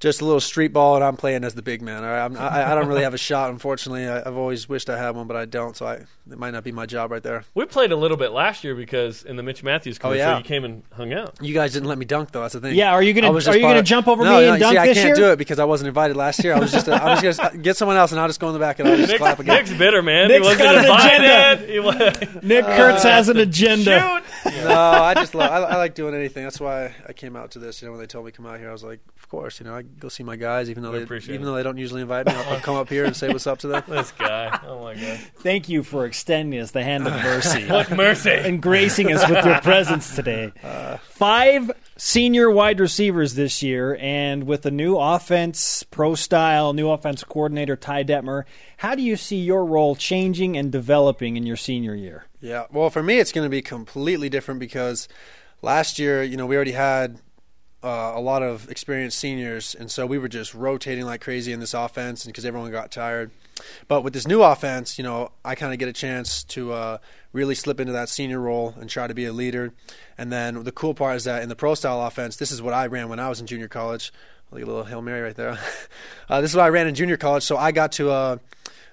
just a little street ball, and I'm playing as the big man. All right, I'm, I, I don't really have a [laughs] shot, unfortunately. I, I've always wished I had one, but I don't. So I, it might not be my job right there. We played a little bit last year because in the Mitch Matthews Oh, commercial, yeah. you came and hung out. You guys didn't let me dunk though. That's the thing. Yeah, are you gonna- I was are you gonna of- jump over no, me no, and dunk see, I this can't year? do it because I wasn't invited last year. I was just, uh, I was just uh, get someone else, and I'll just go in the back and I'll just Nick's, clap again. Nick's bitter, man. Nick's he wasn't got an invited. He [laughs] Nick Kurtz has an agenda. Shoot. no, I just love. I, I like doing anything. That's why I came out to this. You know, when they told me to come out here, I was like, of course. You know, I go see my guys, even though We they even it. though they don't usually invite me. I'll, I'll come up here and say what's up to them. [laughs] This guy. Oh my god. Thank you for extending us the hand of [laughs] mercy. What mercy. and gracing us with your [laughs] presence today. Five senior wide receivers this year, and with the new offense, pro style, new offense coordinator, Ty Detmer, how do you see your role changing and developing in your senior year? Yeah. Well, for me, it's going to be completely different because last year, you know, we already had uh, a lot of experienced seniors, and so we were just rotating like crazy in this offense, and because everyone got tired. But with this new offense, you know, I kind of get a chance to uh, really slip into that senior role and try to be a leader. And then the cool part is that in the pro style offense, this is what I ran when I was in junior college. Like a little hail mary right there. [laughs] uh, this is what I ran in junior college, so I got to. Uh,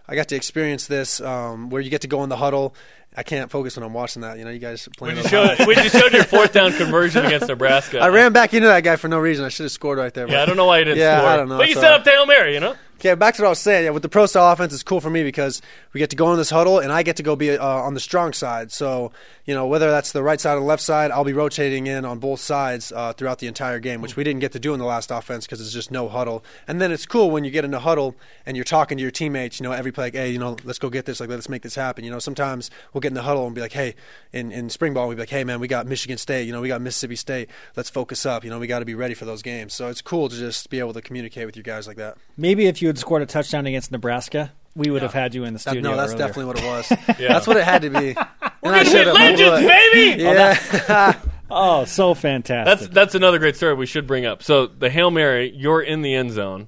I got to experience this um, where you get to go in the huddle. I can't focus when I'm watching that. You know, you guys We playing. just those- showed we just showed your [laughs] fourth down conversion against Nebraska. I ran back into that guy for no reason. I should have scored right there. Yeah, I don't know why you didn't Yeah, score. I don't know. But you set up the Hail Mary, you know? Okay, back to what I was saying. Yeah, with the pro style offense, it's cool for me because we get to go in this huddle, and I get to go be uh, on the strong side. So, you know, whether that's the right side or the left side, I'll be rotating in on both sides uh, throughout the entire game, which we didn't get to do in the last offense because it's just no huddle. And then it's cool when you get in a huddle and you're talking to your teammates. You know, every play, like, hey, you know, let's go get this. Like, let's make this happen. You know, sometimes we'll get in the huddle and be like, hey, in in spring ball, we'd be like, hey, man, we got Michigan State. You know, we got Mississippi State. Let's focus up. You know, we got to be ready for those games. So it's cool to just be able to communicate with you guys like that. Maybe if you had scored a touchdown against Nebraska, we would have had you in the That- studio. no, that's earlier. definitely what it was. [laughs] Yeah. That's what it had to be. [laughs] We're gonna hit legends, baby. [laughs] Yeah. Oh, so fantastic. That's that's another great story we should bring up. So the Hail Mary, you're in the end zone.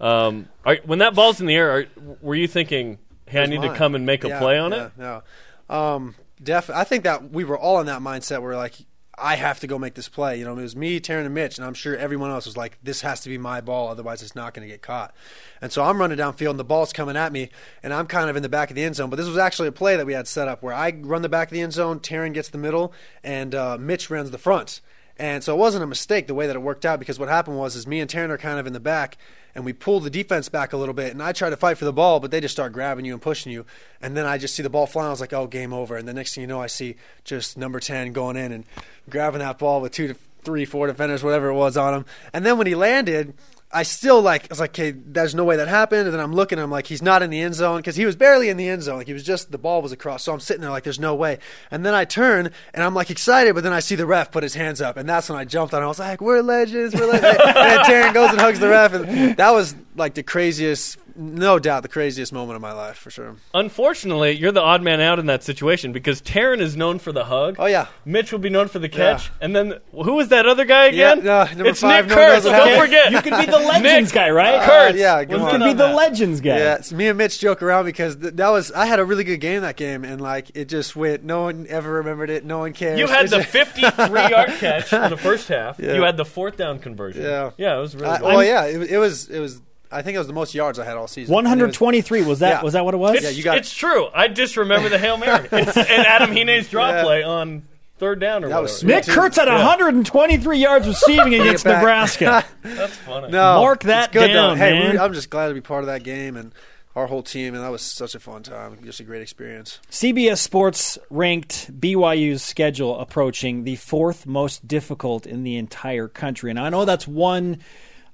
Um, are, when that ball's in the air, are, were you thinking, "Hey, I Where's need to come and make a Yeah, play on yeah, it"? No. Um, def- I think that we were all in that mindset where like I have to go make this play. You know, it was me, Terenn, and Mitch, and I'm sure everyone else was like, "This has to be my ball, otherwise it's not going to get caught." And so I'm running downfield, and the ball's coming at me, and I'm kind of in the back of the end zone. But this was actually a play that we had set up where I run the back of the end zone, Terenn gets the middle, and uh, Mitch runs the front. And so it wasn't a mistake the way that it worked out because what happened was is me and Terenn are kind of in the back and we pull the defense back a little bit and I try to fight for the ball but they just start grabbing you and pushing you. And then I just see the ball flying I was like oh game over. And the next thing you know I see just number 10 going in and grabbing that ball with two to three four defenders whatever it was on him and then when he landed I still like I was like, okay, there's no way that happened. And then I'm looking, I'm like, he's not in the end zone because he was barely in the end zone. Like he was just the ball was across. So I'm sitting there like, there's no way. And then I turn and I'm like excited, but then I see the ref put his hands up, and that's when I jumped on. I was like, we're legends, we're legends. [laughs] and Terenn goes and hugs the ref, and that was like the craziest, no doubt, the craziest moment of my life for sure. Unfortunately, you're the odd man out in that situation because Terenn is known for the hug. Oh yeah, Mitch will be known for the catch, Yeah. and then who was that other guy again? Yeah, no, number it's five, Nick no Kurtz. knows Don't happened. forget, you could be the legends Nick guy, right? Kurtz. yeah, You could be the legends guy. Yeah, it's me and Mitch joke around because th- that was I had a really good game that game, and like it just went. No one ever remembered it. No one cares. You had It's the 53 yard [laughs] catch in the first half. Yeah. You had the fourth down conversion. Yeah. yeah, it was really. I, good. well, yeah, it, it was. It was. I think it was the most yards I had all season. And it was- 123 was that Yeah. was that what it was? It's, Yeah, you got it's true. I just remember the Hail Mary it's, [laughs] and Adam Hines' draw Yeah. play on third down or That was whatever. Nick Kurtz had 123 yards receiving against. Nebraska. [laughs] That's funny. No, Mark that it's good though. down, Hey, man. we- I'm just glad to be part of that game and our whole team, and that was such a fun time. Just a great experience. CBS Sports ranked BYU's schedule approaching the fourth most difficult in the entire country. And I know that's one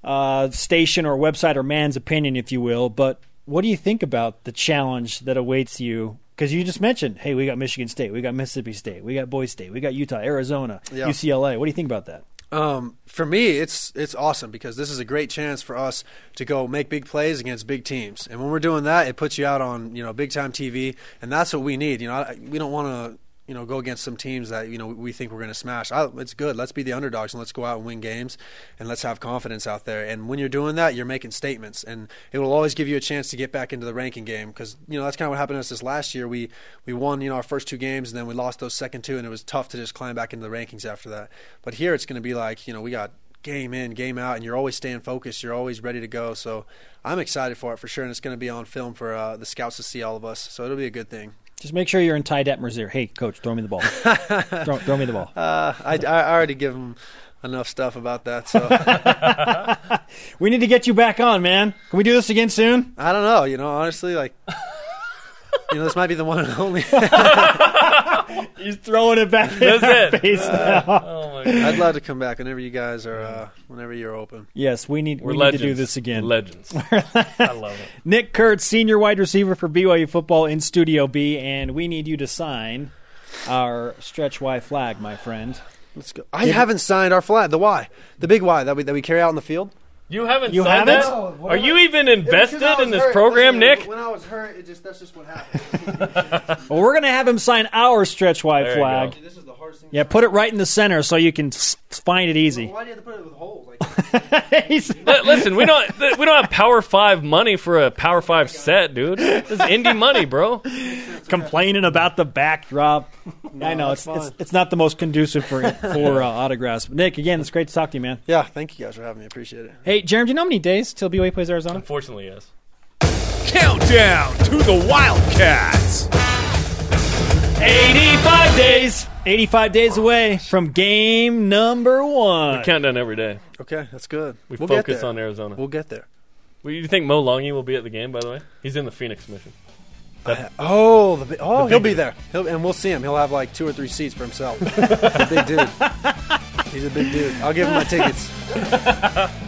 uh, station or website or man's opinion, if you will, but what do you think about the challenge that awaits you? Because you just mentioned, hey, we got Michigan State, we got Mississippi State, we got Boise State, we got Utah, Arizona, Yeah. UCLA. What do you think about that? Um, for me, it's it's awesome because this is a great chance for us to go make big plays against big teams. And when we're doing that, it puts you out on you know big time TV, and that's what we need. You know, I, we don't want to you know go against some teams that you know we think we're going to smash. I, it's good. Let's be the underdogs and let's go out and win games, and let's have confidence out there. And when you're doing that, you're making statements, and it will always give you a chance to get back into the ranking game because you know that's kind of what happened to us this last year. We we won you know our first two games, and then we lost those second two, and it was tough to just climb back into the rankings after that. But here it's going to be like you know we got game in, game out, and you're always staying focused. You're always ready to go. So I'm excited for it for sure, and it's going to be on film for uh, the scouts to see all of us. So it'll be a good thing. Just make sure you're in Ty Detmer's ear. Hey, coach, throw me the ball. [laughs] throw, throw me the ball. Uh, I, I already give them enough stuff about that. So [laughs] We need to get you back on, man. Can we do this again soon? I don't know. You know, honestly, like you know, this might be the one and only. [laughs] He's throwing it back in That's our it. face now. Oh my god. I'd love to come back whenever you guys are, uh, whenever you're open. Yes, we need We're we need to do this again. Legends. [laughs] I love it. Nick Kurtz, senior wide receiver for BYU football in Studio B, and we need you to sign our stretch Y flag, my friend. Let's go. I haven't signed our flag, the Y, the big Y that we that we carry out in the field. You haven't You signed haven't? that? No, Are you even It was 'cause invested in this hurt. program, Nick? When I was hurt, it just that's just what happened. [laughs] Well, we're gonna have him sign our stretch Y There you flag. go. this is the hardest thing. Yeah, put it right in the center so you can s- find it easy. Why do you have to put it with holes? Like, [laughs] He's- Li- Listen, we don't we don't have Power Five money for a Power Five set, dude. This is indie money, bro. complaining about the backdrop. [laughs] I know it's, it's it's not the most conducive for for uh, autographs. But Nick, again, it's great to talk to you, man. yeah, thank you guys for having me. Appreciate it. Hey, Jeremy, do you know how many days till BYU plays Arizona? Unfortunately, yes. Countdown to the Wildcats. 85 days. 85 days away from game number one. We count down every day. Okay, that's good. We will focus on Arizona. We'll get there. Well, you think Mo Langi will be at the game? By the way, he's in the Phoenix mission. Oh, the, oh, The he'll be dude. there, he'll, and we'll see him. He'll have like two or three seats for himself. [laughs] He's a big dude. He's a big dude. I'll give him my tickets.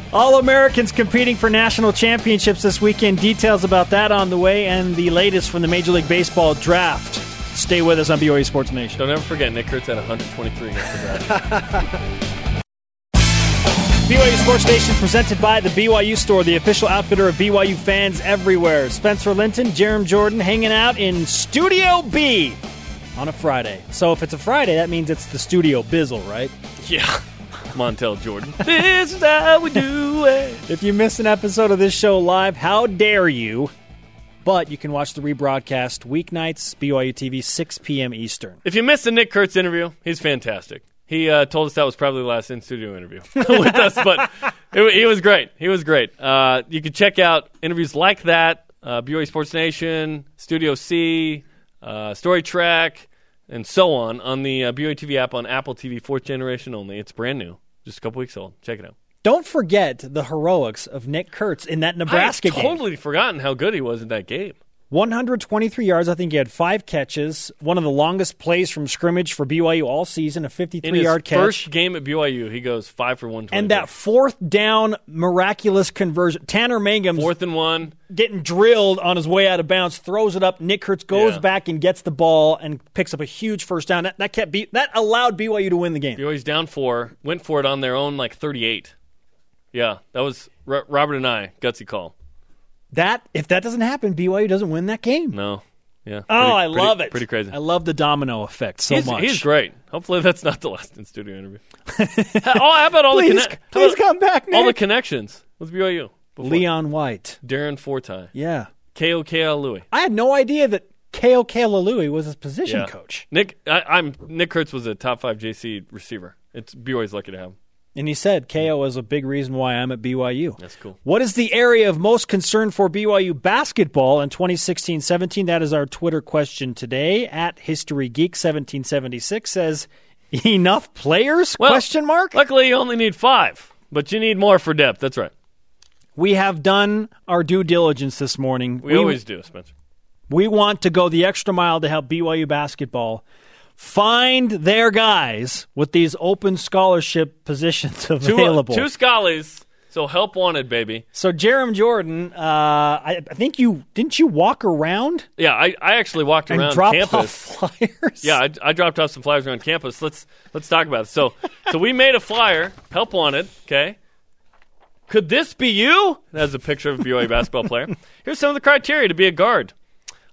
[laughs] All Americans competing for national championships this weekend. Details about that on the way, and the latest from the Major League Baseball draft. Stay with us on BYU Sports Nation. Don't ever forget, Nick Kurtz had 123 against the. [laughs] BYU Sports Nation presented by the BYU Store, the official outfitter of BYU fans everywhere. Spencer Linton, Jarom Jordan hanging out in Studio B on a Friday. So if it's a Friday, that means it's the Studio Bizzle, right? yeah. Montel Jordan. [laughs] this is how we do it. If you missed an episode of this show live, how dare you? But you can watch the rebroadcast weeknights, BYU TV, 6 p.m. Eastern. If you missed the Nick Kurtz interview, he's fantastic. He uh, told us that was probably the last in studio interview [laughs] with us, but he was great. He was great. Uh, you can check out interviews like that, uh, BYU Sports Nation, Studio C, uh, Story Track, and so on on the uh, BYU TV app on Apple TV, fourth generation only. It's brand new, just a couple weeks old. Check it out. Don't forget the heroics of Nick Kurtz in that Nebraska game. I had game. totally forgotten how good he was in that game. 123 yards. I think he had five catches. One of the longest plays from scrimmage for BYU all season, a In 53 his yard catch. first game at BYU, he goes five for one and that fourth down miraculous conversion. Tanner Mangum's fourth and one. getting drilled on his way out of bounds, throws it up. Nick Kurtz goes Yeah. back and gets the ball and picks up a huge first down. That, that kept B, that allowed BYU to win the game. BYU's down four, went for it on their own like 38. Yeah, that was R- Robert and I gutsy call. That if that doesn't happen, BYU doesn't win that game. No, yeah. Oh, I pretty- love it. Pretty crazy. I love the domino effect so he's, much. he's great. Hopefully, that's not the last in studio interview. [laughs] oh, how about all Please, the conne- please about come back, Nick. all the connections with BYU? Before. Leon White. Darren Forti, Yeah. K.O.K.L. Louis. I had no idea that K.O.K. Lalui was his position Yeah. coach. Nick, I, I'm Nick Kurtz was a top five JC receiver. It's BYU's lucky to have him. And he said KO is a big reason why I'm at BYU. That's cool. What is the area of most concern for BYU basketball in 2016-17? That is our Twitter question today. At History Geek 1776 says enough players? Well, question mark. Luckily, you only need five, but you need more for depth. That's right. We have done our due diligence this morning. We, always do, Spencer. we want to go the extra mile to help BYU basketball find their guys with these open scholarship positions [laughs] Two, uh, available. two scholars. So help wanted, baby. So Jarom Jordan, uh, I, I think you didn't you walk around Yeah, I, I actually walked and around drop campus. off [laughs] flyers. Yeah, I, I dropped off some flyers around campus. Let's let's talk about it. So [laughs] so we made a flyer, help wanted. Okay, could this be you? That's a picture of a BYU basketball player. Here's some of the criteria to be a guard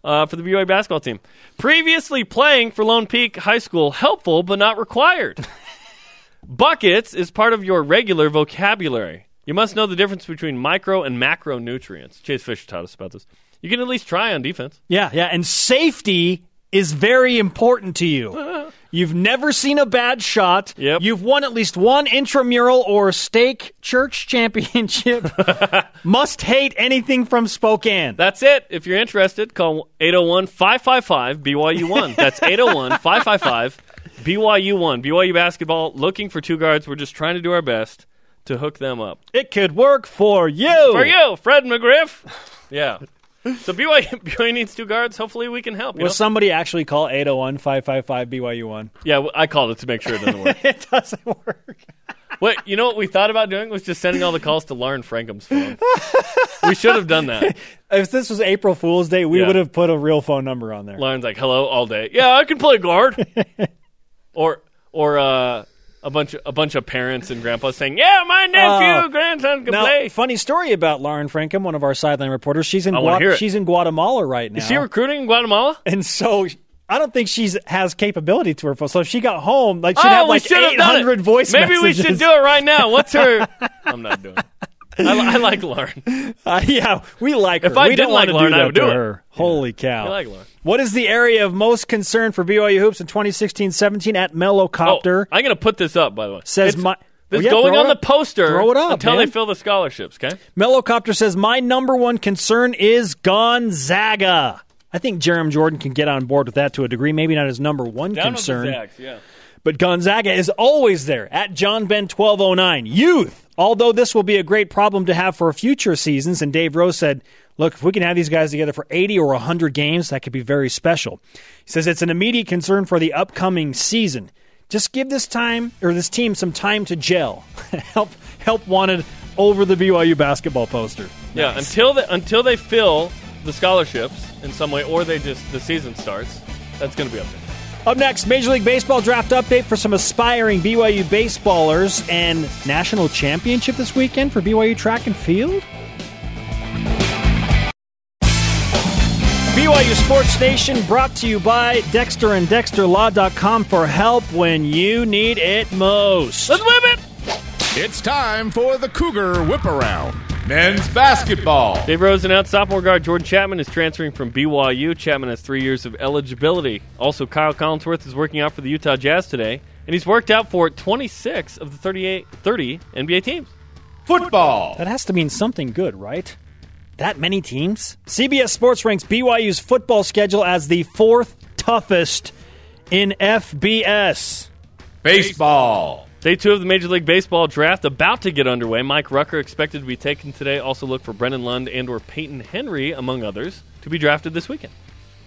uh, for the BYU basketball team. Previously playing for Lone Peak High School, helpful but not required. [laughs] Buckets is part of your regular vocabulary. You must know the difference between micro and macro nutrients. Chase Fisher taught us about this. You can at least try on defense. yeah, yeah, and safety is very important to you. [laughs] You've never seen a bad shot. Yep. You've won at least one intramural or stake church championship. [laughs] Must hate anything from Spokane. That's it. If you're interested, call 801 555 BYU1. [laughs] That's 801 555 BYU1. BYU basketball looking for two guards. We're just trying to do our best to hook them up. It could work for you. For you, Fred McGriff. Yeah. [laughs] So BYU, [laughs] BYU needs two guards. Hopefully, we can help. You Will know? somebody actually call 801 555 BYU1? Yeah, I called it to make sure it doesn't work. [laughs] It doesn't work. Wait, you know what we thought about doing was just sending all the calls to Lauren Francom's phone. we should have done that. If this was April Fool's Day, we Yeah. would have put a real phone number on there. Lauren's like, "Hello, all day." Yeah, I can play guard. or or uh, a bunch of, a bunch of parents and grandpas saying, "Yeah, my nephew, Oh. grandson can Now, play." funny story about Lauren Francom, one of our sideline reporters. She's in Gua- she's in Guatemala right now, Is she recruiting in Guatemala? and so I don't think she's has capability to her phone. So if she got home, like she'd oh, have like eight hundred have eight done voice Maybe we should do it right now. What's her? [laughs] I'm not doing. it. [laughs] I, I like Lauren. [laughs] Uh, yeah, we like her. If I we don't didn't like Lauren, do I would do it. her. Holy cow! I like Lauren. What is the area of most concern for BYU hoops in 2016-17 at Mellowcopter? Oh, I'm going to put this up. By the way, Says It's- my- This Oh, yeah, going on it the poster. Throw it up, until man. they fill the scholarships. Okay. Mellowcopter says my number one concern is Gonzaga. I think Jarom Jordan can get on board with that to a degree. Maybe not his number one Down concern. Zags, yeah. But Gonzaga is always there at John Ben 1209. Youth. Although this will be a great problem to have for future seasons, and Dave Rose said, look, if we can have these guys together for 80 or 100 games, that could be very special. He says it's an immediate concern for the upcoming season. Just give this time or this team some time to gel. [laughs] help help wanted over the BYU basketball poster. Yeah, until they, until they fill the scholarships in some way, or they just the season starts. That's going to be up there. Up next, Major League Baseball draft update for some aspiring BYU baseballers and national championship this weekend for BYU track and field. BYU Sports Nation brought to you by Dexter and DexterLaw.com for help when you need it most. Let's whip it. It's time for the Cougar Whip Around. Men's basketball. Dave Rose announced sophomore guard Jordan Chapman is transferring from BYU. Chapman has three years of eligibility. Also, Kyle Collinsworth is working out for the Utah Jazz today, and he's worked out for 26 of the 38, 30 NBA teams. Football. That has to mean something good, right? That many teams? CBS Sports ranks BYU's football schedule as the fourth toughest in FBS. Baseball. Day two of the Major League Baseball draft about to get underway. Mike Rucker expected to be taken today. Also look for Brennan Lund and or Peyton Henry, among others, to be drafted this weekend.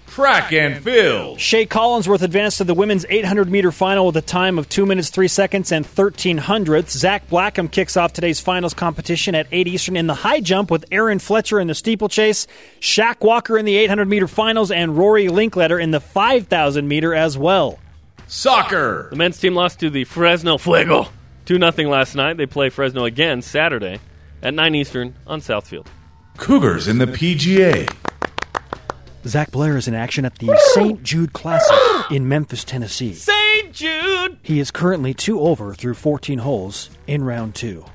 Track and field. Shea Collinsworth advanced to the women's 800 meter final with a time of 2 minutes 3 seconds and 13 hundredths. Zach Blackham kicks off today's finals competition at 8 Eastern in the high jump with Aaron Fletcher in the steeplechase, Shaq Walker in the 800 meter finals, and Rory Linkletter in the 5,000 meter as well. Soccer. The men's team lost to the Fresno Fuego 2 0 last night. They play Fresno again Saturday at 9 Eastern on Southfield. Cougars in the PGA. Zach Blair is in action at the St. Jude Classic in Memphis, Tennessee. St. Jude! He is currently two over through 14 holes in round two.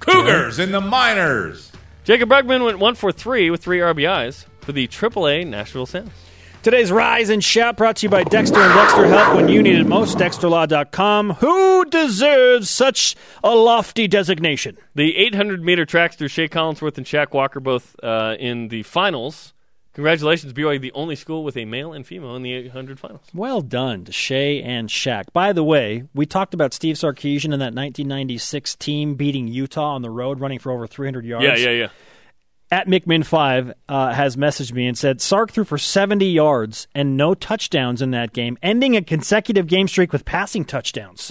Cougars in the minors. Jacob Bregman went 1 for 3 with 3 RBIs for the AAA Nashville Sounds. Today's Rise and Shout brought to you by Dexter and Dexter Help when you need it most. DexterLaw.com. Who deserves such a lofty designation? The 800 meter trackster Shea Collinsworth and Shaq Walker both uh, in the finals. Congratulations, BYU, the only school with a male and female in the 800 finals. Well done to Shea and Shaq. By the way, we talked about Steve Sarkisian and that 1996 team beating Utah on the road, running for over 300 yards. Yeah, yeah, yeah. At McMinn5 uh, has messaged me and said Sark threw for 70 yards and no touchdowns in that game, ending a consecutive game streak with passing touchdowns.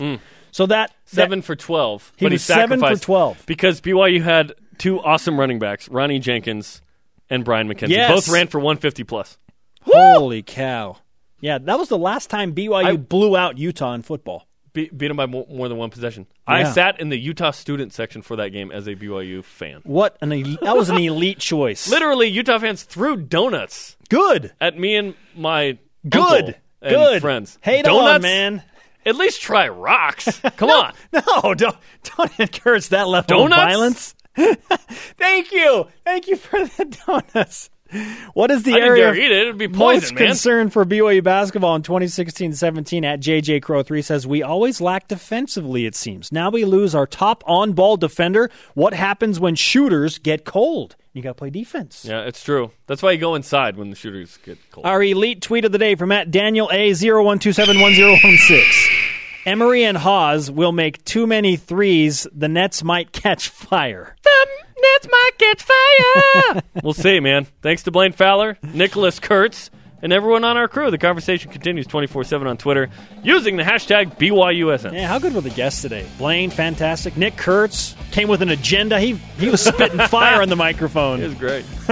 So that Seven that- for 12. He but was he seven for 12. Because BYU had two awesome running backs, Ronnie Jenkins and Brian McKenzie. Yes. Both ran for 150 plus. Holy cow! Yeah, that was the last time BYU I- blew out Utah in football. Be- beat them by more, more than one possession. I sat in the Utah student section for that game as a BYU fan. What an el- that was an elite choice. [laughs] Literally, Utah fans threw donuts good, at me and my good, and good friends. Hate donuts, on, man. At least try rocks. [laughs] Come on. [laughs] No, don't don't encourage that level of violence. Thank you, thank you for the donuts. [laughs] What is the I area of eat it. It'd be most poison, man. concern for BYU basketball in 2016-17 at JJ Crow 3 says we always lack defensively it seems. Now we lose our top on-ball defender. What happens when shooters get cold? You got to play defense. Yeah, it's true. That's why you go inside when the shooters get cold. Our elite tweet of the day from at Daniel A01271016. Emery and Haws will make too many threes. The Nets might catch fire. The Nets might catch fire. [laughs] we'll see, man. Thanks to Blaine Fowler, Nicholas Kurtz, and everyone on our crew. The conversation continues 24 7 on Twitter using the hashtag BYUSN. Yeah, how good were the guests today? Blaine, fantastic. Nick Kurtz came with an agenda. He he was spitting [laughs] fire on the microphone. It was great. [laughs]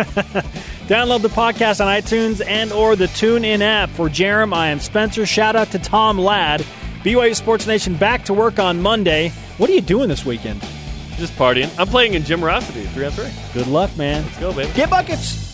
Download the podcast on iTunes and or the TuneIn app. For Jarom, I am Spencer. Shout out to Tom Ladd. BYU Sports Nation back to work on Monday. What are you doing this weekend? Just partying. I'm playing in Generosity, 3 on 3. Good luck, man. Let's go, baby. Get buckets!